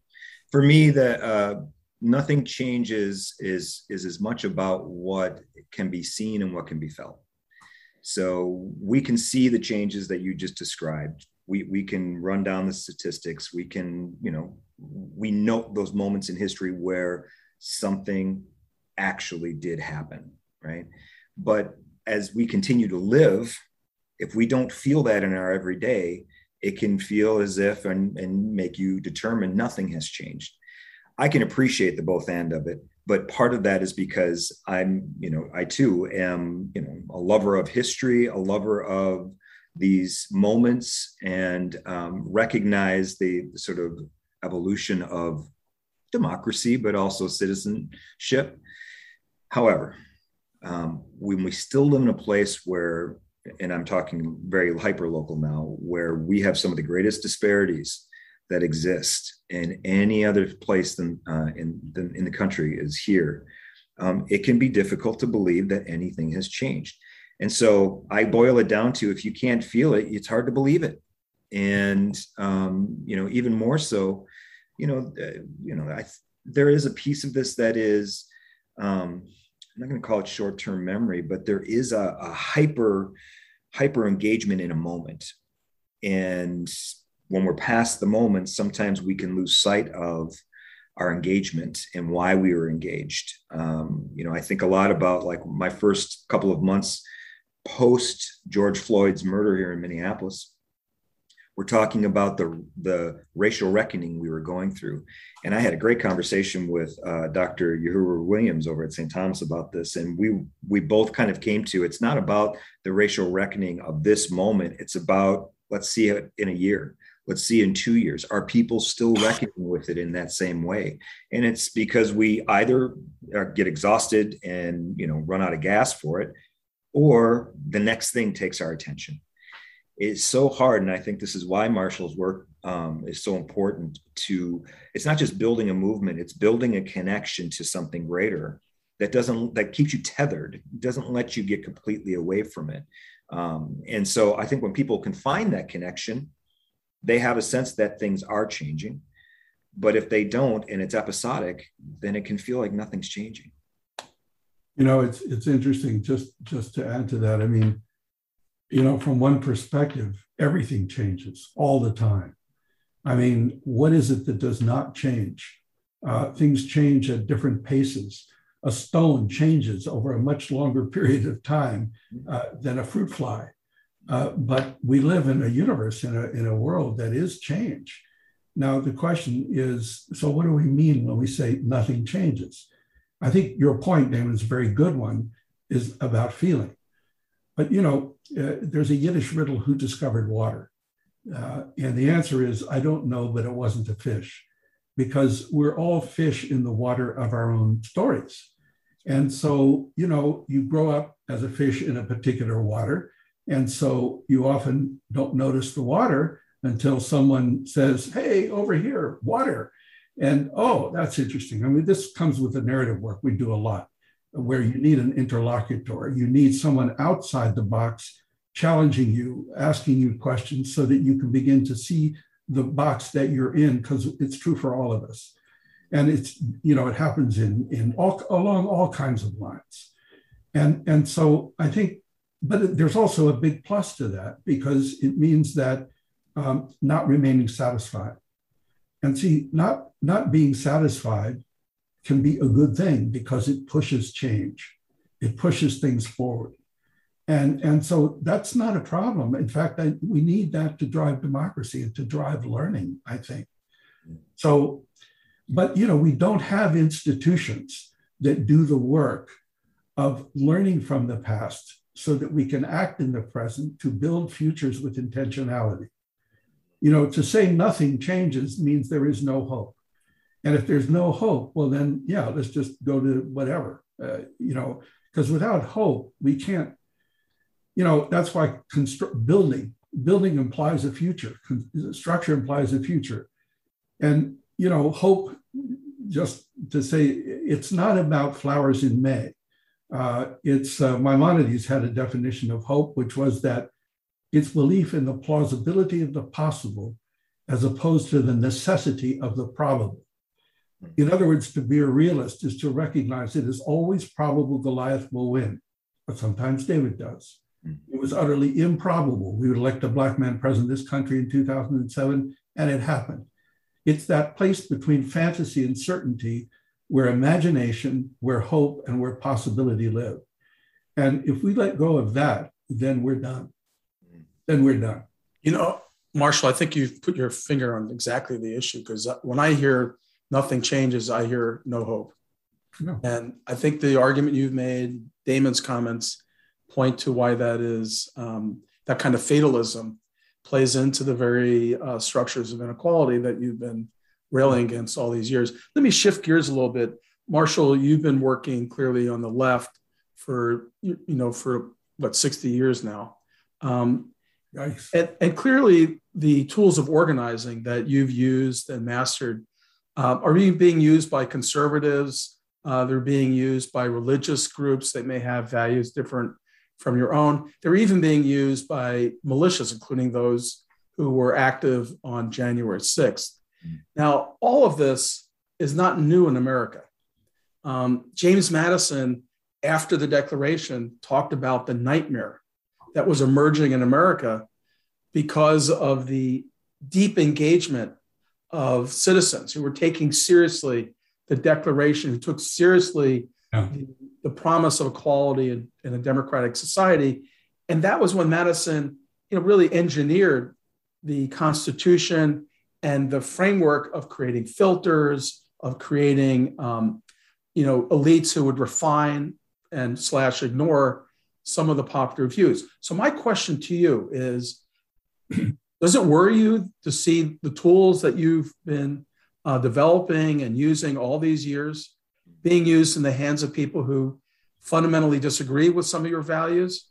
for me, that uh, nothing changes is is as much about what can be seen and what can be felt. So we can see the changes that you just described. We we can run down the statistics. We can, you know, we note those moments in history where something actually did happen, right? But as we continue to live, if we don't feel that in our everyday, it can feel as if and, and make you determine nothing has changed. I can appreciate the both end of it, but part of that is because I'm, you know, I too am, you know, a lover of history, a lover of these moments, and um, recognize the, the sort of evolution of democracy, but also citizenship. However, um, when we still live in a place where, and I'm talking very hyper local now, where we have some of the greatest disparities that exist in any other place than uh, in, than in the country is here, um, it can be difficult to believe that anything has changed. And so I boil it down to if you can't feel it, it's hard to believe it. And um, you know, even more so, you know, uh, you know, I, there is a piece of this that is, um, I'm not going to call it short-term memory, but there is a, a hyper, hyper engagement in a moment, and when we're past the moment, sometimes we can lose sight of our engagement and why we were engaged. Um, you know, I think a lot about like my first couple of months post George Floyd's murder here in Minneapolis we're talking about the the racial reckoning we were going through. And i had a great conversation with uh, dr yohuru williams over at st thomas about this. And we we both kind of came to it's not about the racial reckoning of this moment. It's about let's see it in a year. Let's see in two years. Are people still reckoning with it in that same way? And it's because we either uh, get exhausted and you know run out of gas for it or the next thing takes our attention it's so hard and i think this is why marshall's work um, is so important to it's not just building a movement it's building a connection to something greater that doesn't that keeps you tethered doesn't let you get completely away from it. Um, and so i think when people can find that connection they have a sense that things are changing. But if they don't and it's episodic then it can feel like nothing's changing. You know it's it's interesting just just to add to that. I mean you know, from one perspective, everything changes all the time. I mean, what is it that does not change? Uh, things change at different paces. A stone changes over a much longer period of time uh, than a fruit fly. Uh, but we live in a universe, in a, in a world that is change. Now, the question is so, what do we mean when we say nothing changes? I think your point, Damon, is a very good one, is about feeling. But you know, uh, there's a Yiddish riddle: "Who discovered water?" Uh, and the answer is, I don't know, but it wasn't a fish, because we're all fish in the water of our own stories. And so, you know, you grow up as a fish in a particular water, and so you often don't notice the water until someone says, "Hey, over here, water." And oh, that's interesting. I mean, this comes with the narrative work we do a lot where you need an interlocutor. You need someone outside the box challenging you, asking you questions so that you can begin to see the box that you're in, because it's true for all of us. And it's, you know, it happens in, in all, along all kinds of lines. And, and so I think, but there's also a big plus to that because it means that um, not remaining satisfied. And see, not, not being satisfied can be a good thing because it pushes change, it pushes things forward. And, and so that's not a problem. In fact, I, we need that to drive democracy and to drive learning, I think. So, but you know, we don't have institutions that do the work of learning from the past so that we can act in the present to build futures with intentionality. You know, to say nothing changes means there is no hope. And if there's no hope, well, then, yeah, let's just go to whatever, uh, you know, because without hope, we can't, you know, that's why building, building implies a future, structure implies a future. And, you know, hope, just to say, it's not about flowers in May. Uh, it's uh, Maimonides had a definition of hope, which was that it's belief in the plausibility of the possible as opposed to the necessity of the probable. Mm-hmm. In other words, to be a realist is to recognize it is always probable Goliath will win, but sometimes David does. Mm-hmm. It was utterly improbable we would elect a black man president of this country in 2007, and it happened. It's that place between fantasy and certainty where imagination, where hope, and where possibility live. And if we let go of that, then we're done. Mm-hmm. Then we're done. You know, Marshall, I think you've put your finger on exactly the issue because uh, when I hear nothing changes, I hear no hope. No. And I think the argument you've made, Damon's comments, point to why that is. Um, that kind of fatalism plays into the very uh, structures of inequality that you've been railing against all these years. Let me shift gears a little bit. Marshall, you've been working clearly on the left for you know for what 60 years now. Um, nice. and, and, clearly, the tools of organizing that you've used and mastered uh, are being used by conservatives. Uh, they're being used by religious groups that may have values different from your own. They're even being used by militias, including those who were active on January 6th. Now, all of this is not new in America. Um, James Madison, after the Declaration, talked about the nightmare that was emerging in America because of the deep engagement of citizens who were taking seriously the Declaration, who took seriously yeah. the, the, promise of equality in, in a democratic society. And that was when Madison, you know, really engineered the Constitution and the framework of creating filters, of creating, um, you know, elites who would refine and slash ignore some of the popular views. So my question to you is, does it worry you to see the tools that you've been uh, developing and using all these years being used in the hands of people who fundamentally disagree with some of your values?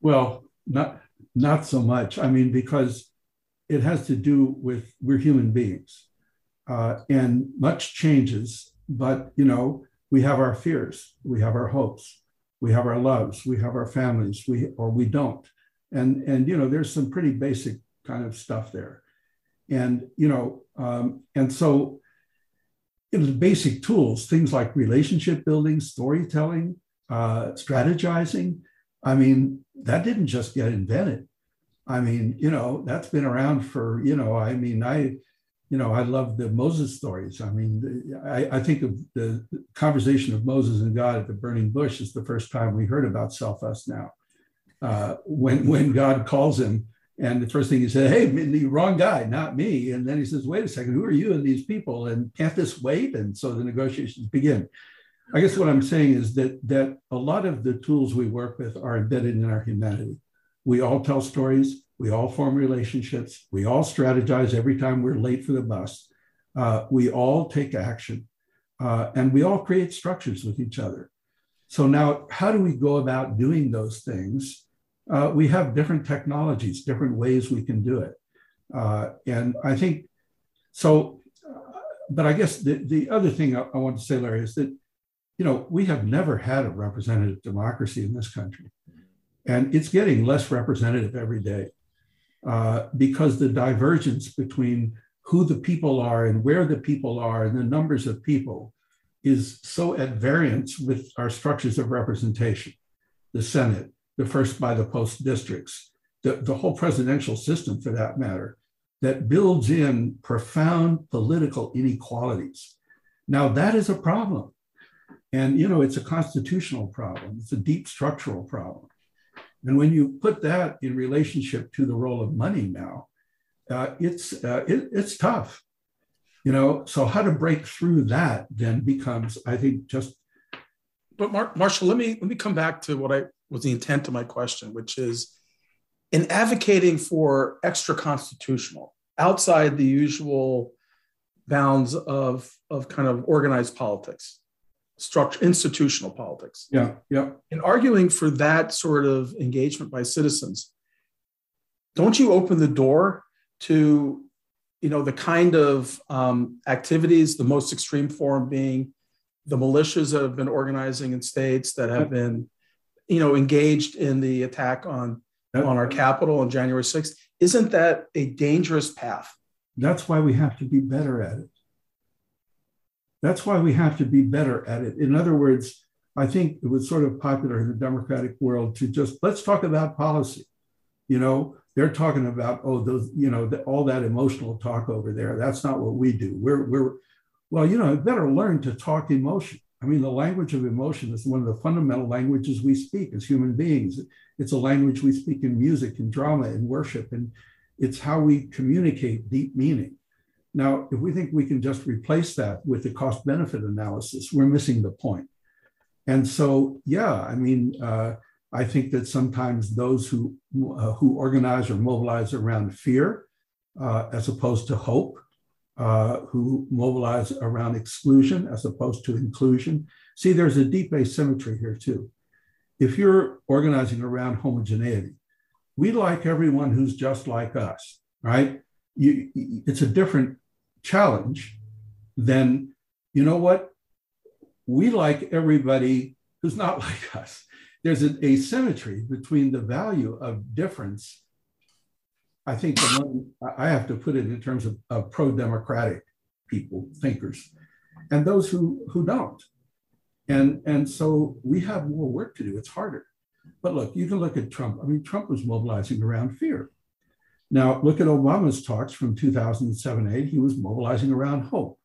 Well, not not so much. I mean, because it has to do with we're human beings, uh, and much changes. But you know, we have our fears, we have our hopes, we have our loves, we have our families, we or we don't, and and you know, there's some pretty basic kind of stuff there, and you know, um, and so know, the basic tools, things like relationship building, storytelling, uh, strategizing. I mean, that didn't just get invented. I mean, you know, that's been around for, you know, I mean, I, you know, I love the Moses stories. I mean, I, I think of the conversation of Moses and God at the burning bush is the first time we heard about self us now. Uh, when when God calls him, and the first thing he said, "Hey, the wrong guy, not me." And then he says, "Wait a second, who are you and these people? And can't this wait?" And so the negotiations begin. I guess what I'm saying is that that a lot of the tools we work with are embedded in our humanity. We all tell stories. We all form relationships. We all strategize every time we're late for the bus. Uh, we all take action. Uh, and we all create structures with each other. So now, how do we go about doing those things? Uh, we have different technologies, different ways we can do it. Uh, and I think so. Uh, but I guess the, the other thing I, I want to say, Larry, is that you know we have never had a representative democracy in this country. And it's getting less representative every day uh, because the divergence between who the people are and where the people are and the numbers of people is so at variance with our structures of representation the Senate, the first by the post districts, the, the whole presidential system for that matter, that builds in profound political inequalities. Now, that is a problem. And, you know, it's a constitutional problem, it's a deep structural problem. And when you put that in relationship to the role of money now, uh, it's uh, it, it's tough, you know. So how to break through that then becomes, I think, just. But Mar- Marshall, let me let me come back to what I was the intent of my question, which is in advocating for extra constitutional, outside the usual bounds of of kind of organized politics structure institutional politics. Yeah yeah. In arguing for that sort of engagement by citizens don't you open the door to you know the kind of um, activities the most extreme form being the militias that have been organizing in states that have been, you know, engaged in the attack on on our capital on January 6th. Isn't that a dangerous path? That's why we have to be better at it. That's why we have to be better at it. In other words, I think it was sort of popular in the democratic world to just let's talk about policy. You know, they're talking about oh those you know the, all that emotional talk over there. That's not what we do. We're we're well, you know, better learn to talk emotion. I mean, the language of emotion is one of the fundamental languages we speak as human beings. It's a language we speak in music and drama and worship, and it's how we communicate deep meaning. Now, if we think we can just replace that with the cost benefit analysis, we're missing the point. And so, yeah, I mean, uh, I think that sometimes those who uh, who organize or mobilize around fear, uh, as opposed to hope, uh, who mobilize around exclusion as opposed to inclusion. See, there's a deep asymmetry here too. If you're organizing around homogeneity, we like everyone who's just like us, right? You, it's a different challenge than, you know what? We like everybody who's not like us. There's an asymmetry between the value of difference I think among, I have to put it in terms of, of pro-democratic people, thinkers, and those who who don't. And and so we have more work to do. It's harder. But look, you can look at Trump. I mean, Trump was mobilizing around fear. Now look at Obama's talks from 2007 8. He was mobilizing around hope.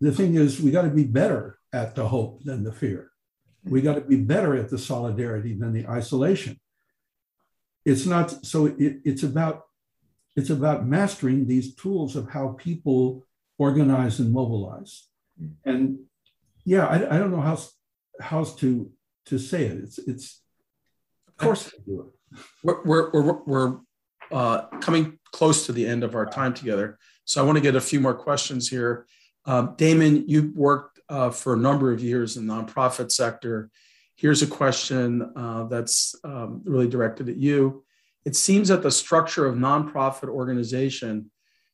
The thing is, we got to be better at the hope than the fear. We got to be better at the solidarity than the isolation. It's not so. It, it's about it's about mastering these tools of how people organize and mobilize. And yeah, I, I don't know how how to to say it. It's it's of course do it. We're we're we're, we're uh, coming close to the end of our time together, so I want to get a few more questions here. Um, Damon, you worked uh, for a number of years in the nonprofit sector. Here's a question uh, that's um, really directed at you it seems that the structure of nonprofit organization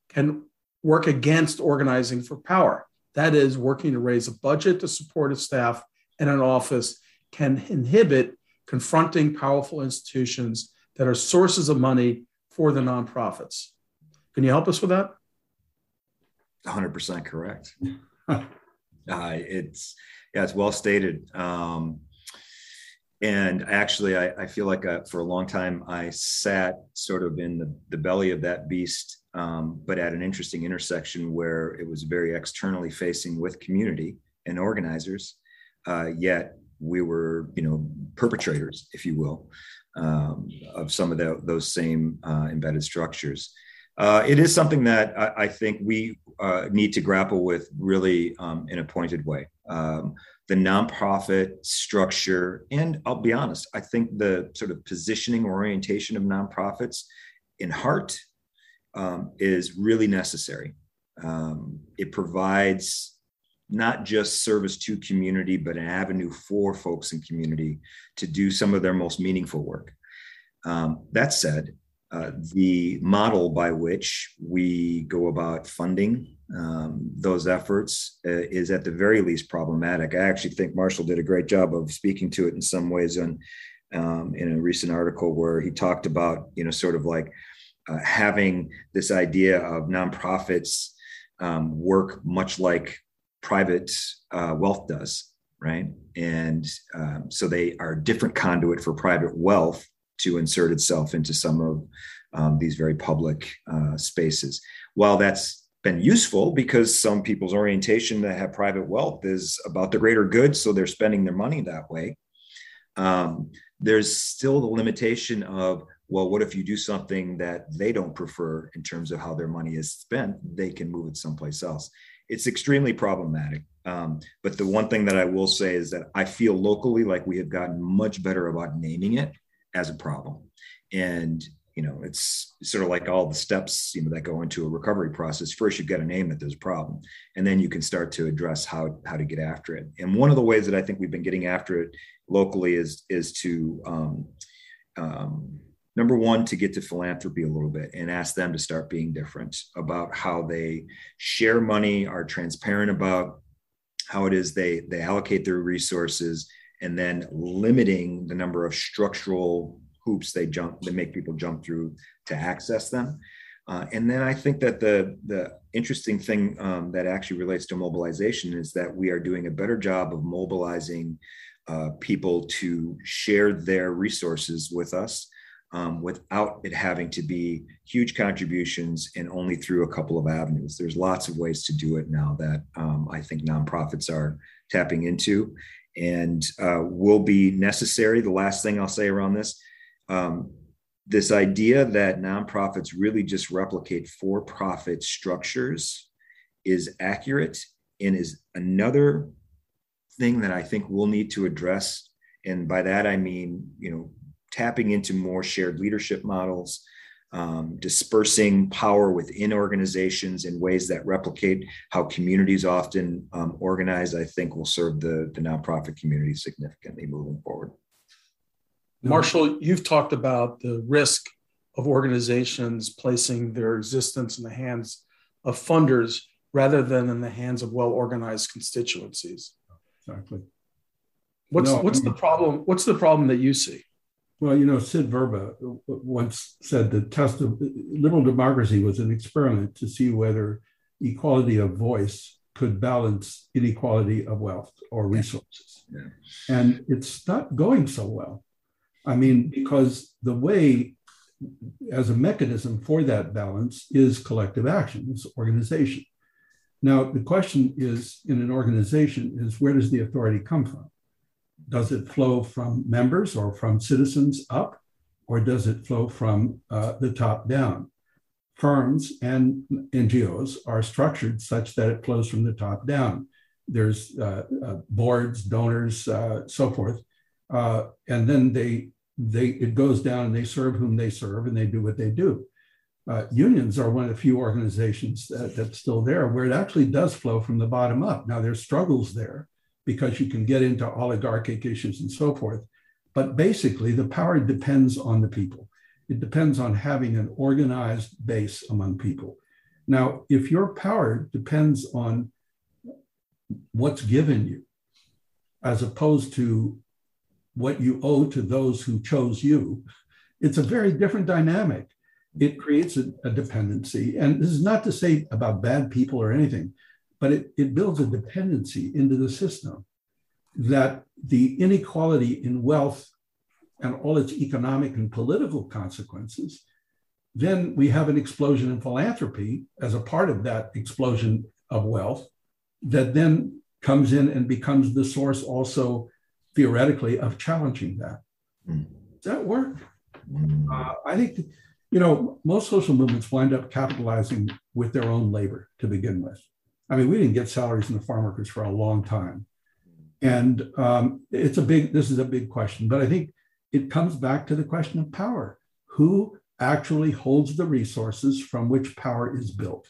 can work against organizing for power. That is, working to raise a budget to support its staff and an office can inhibit confronting powerful institutions that are sources of money for the nonprofits. Can you help us with that? 100% correct. uh, it's yeah, it's well stated. Um, and actually i, I feel like uh, for a long time i sat sort of in the, the belly of that beast um, but at an interesting intersection where it was very externally facing with community and organizers uh, yet we were you know perpetrators if you will um, of some of the, those same uh, embedded structures. Uh, it is something that I, I think we uh, need to grapple with really um, in a pointed way. Um, the nonprofit structure, and I'll be honest, I think the sort of positioning or orientation of nonprofits in heart um, is really necessary. Um, it provides not just service to community, but an avenue for folks in community to do some of their most meaningful work. Um, that said, uh, the model by which we go about funding um, those efforts uh, is at the very least problematic. I actually think Marshall did a great job of speaking to it in some ways on um, in a recent article where he talked about you know sort of like uh, having this idea of nonprofits um, work much like private uh, wealth does, right? And um, so they are a different conduit for private wealth to insert itself into some of um, these very public uh, spaces. While that's been useful because some people's orientation to have private wealth is about the greater good, so they're spending their money that way. Um, there's still the limitation of well, what if you do something that they don't prefer in terms of how their money is spent? They can move it someplace else. It's extremely problematic. Um, but the one thing that I will say is that I feel locally like we have gotten much better about naming it as a problem. And you know it's sort of like all the steps you know that go into a recovery process. First you've got to name that there's a problem and then you can start to address how how to get after it. And one of the ways that i think we've been getting after it locally is is to um, um, number one to get to philanthropy a little bit and ask them to start being different about how they share money are transparent about how it is they they allocate their resources and then limiting the number of structural hoops they jump they make people jump through to access them uh, and then I think that the the interesting thing um, that actually relates to mobilization is that we are doing a better job of mobilizing uh, people to share their resources with us um, without it having to be huge contributions and only through a couple of avenues. There's lots of ways to do it now that um, I think nonprofits are tapping into and uh, will be necessary. The last thing I'll say around this um, this idea that nonprofits really just replicate for profit structures is accurate and is another thing that I think we'll need to address. And by that, I mean, you know, tapping into more shared leadership models, um, dispersing power within organizations in ways that replicate how communities often um, organize, I think will serve the, the nonprofit community significantly moving forward. Marshall, you've talked about the risk of organizations placing their existence in the hands of funders rather than in the hands of well organized constituencies. Exactly. What's no, what's I mean, the problem? What's the problem that you see? Well, you know, Sid Verba once said the test of liberal democracy was an experiment to see whether equality of voice could balance inequality of wealth or resources. Yeah. And it's not going so well. I mean, because the way as a mechanism for that balance is collective action, is organization. Now, the question is in an organization is where does the authority come from? Does it flow from members or from citizens up, or does it flow from uh, the top down? Firms and NGOs are structured such that it flows from the top down. There's uh, uh, boards, donors, uh, so forth. Uh, and then they they it goes down and they serve whom they serve and they do what they do. Uh, unions are one of the few organizations that, that's still there where it actually does flow from the bottom up. Now there's struggles there because you can get into oligarchic issues and so forth, but basically the power depends on the people. It depends on having an organized base among people. Now, if your power depends on what's given you, as opposed to what you owe to those who chose you, it's a very different dynamic. It creates a, a, dependency. And this is not to say about bad people or anything, but it, it builds a dependency into the system that the inequality in wealth and all its economic and political consequences, then we have an explosion in philanthropy as a part of that explosion of wealth that then comes in and becomes the source also theoretically of challenging that. Mm. Does that work? Mm. Uh, I think, you know, most social movements wind up capitalizing with their own labor to begin with. I mean, we didn't get salaries in the farm workers for a long time. And um, it's a big, this is a big question, but I think it comes back to the question of power. Who actually holds the resources from which power is built?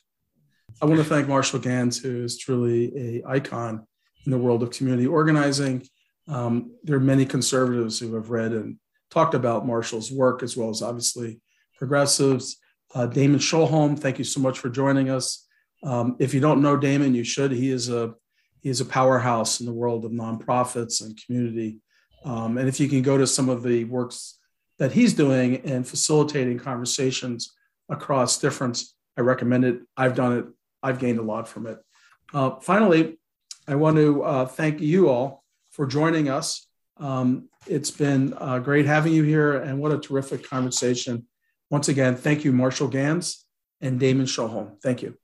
I want to thank Marshall Ganz, who is truly a icon in the world of community organizing um, there are many conservatives who have read and talked about Marshall's work, as well as obviously progressives. Uh, Damon Shoholm, thank you so much for joining us. Um, if you don't know Damon, you should. He is a he is a powerhouse in the world of nonprofits and community. Um, and if you can go to some of the works that he's doing and facilitating conversations across difference, I recommend it. I've done it. I've gained a lot from it. Uh, finally, I want to uh, thank you all for joining us. Um, it's been uh, great having you here, and what a terrific conversation. Once again, thank you, Marshall Ganz and Damon Shoholm. Thank you.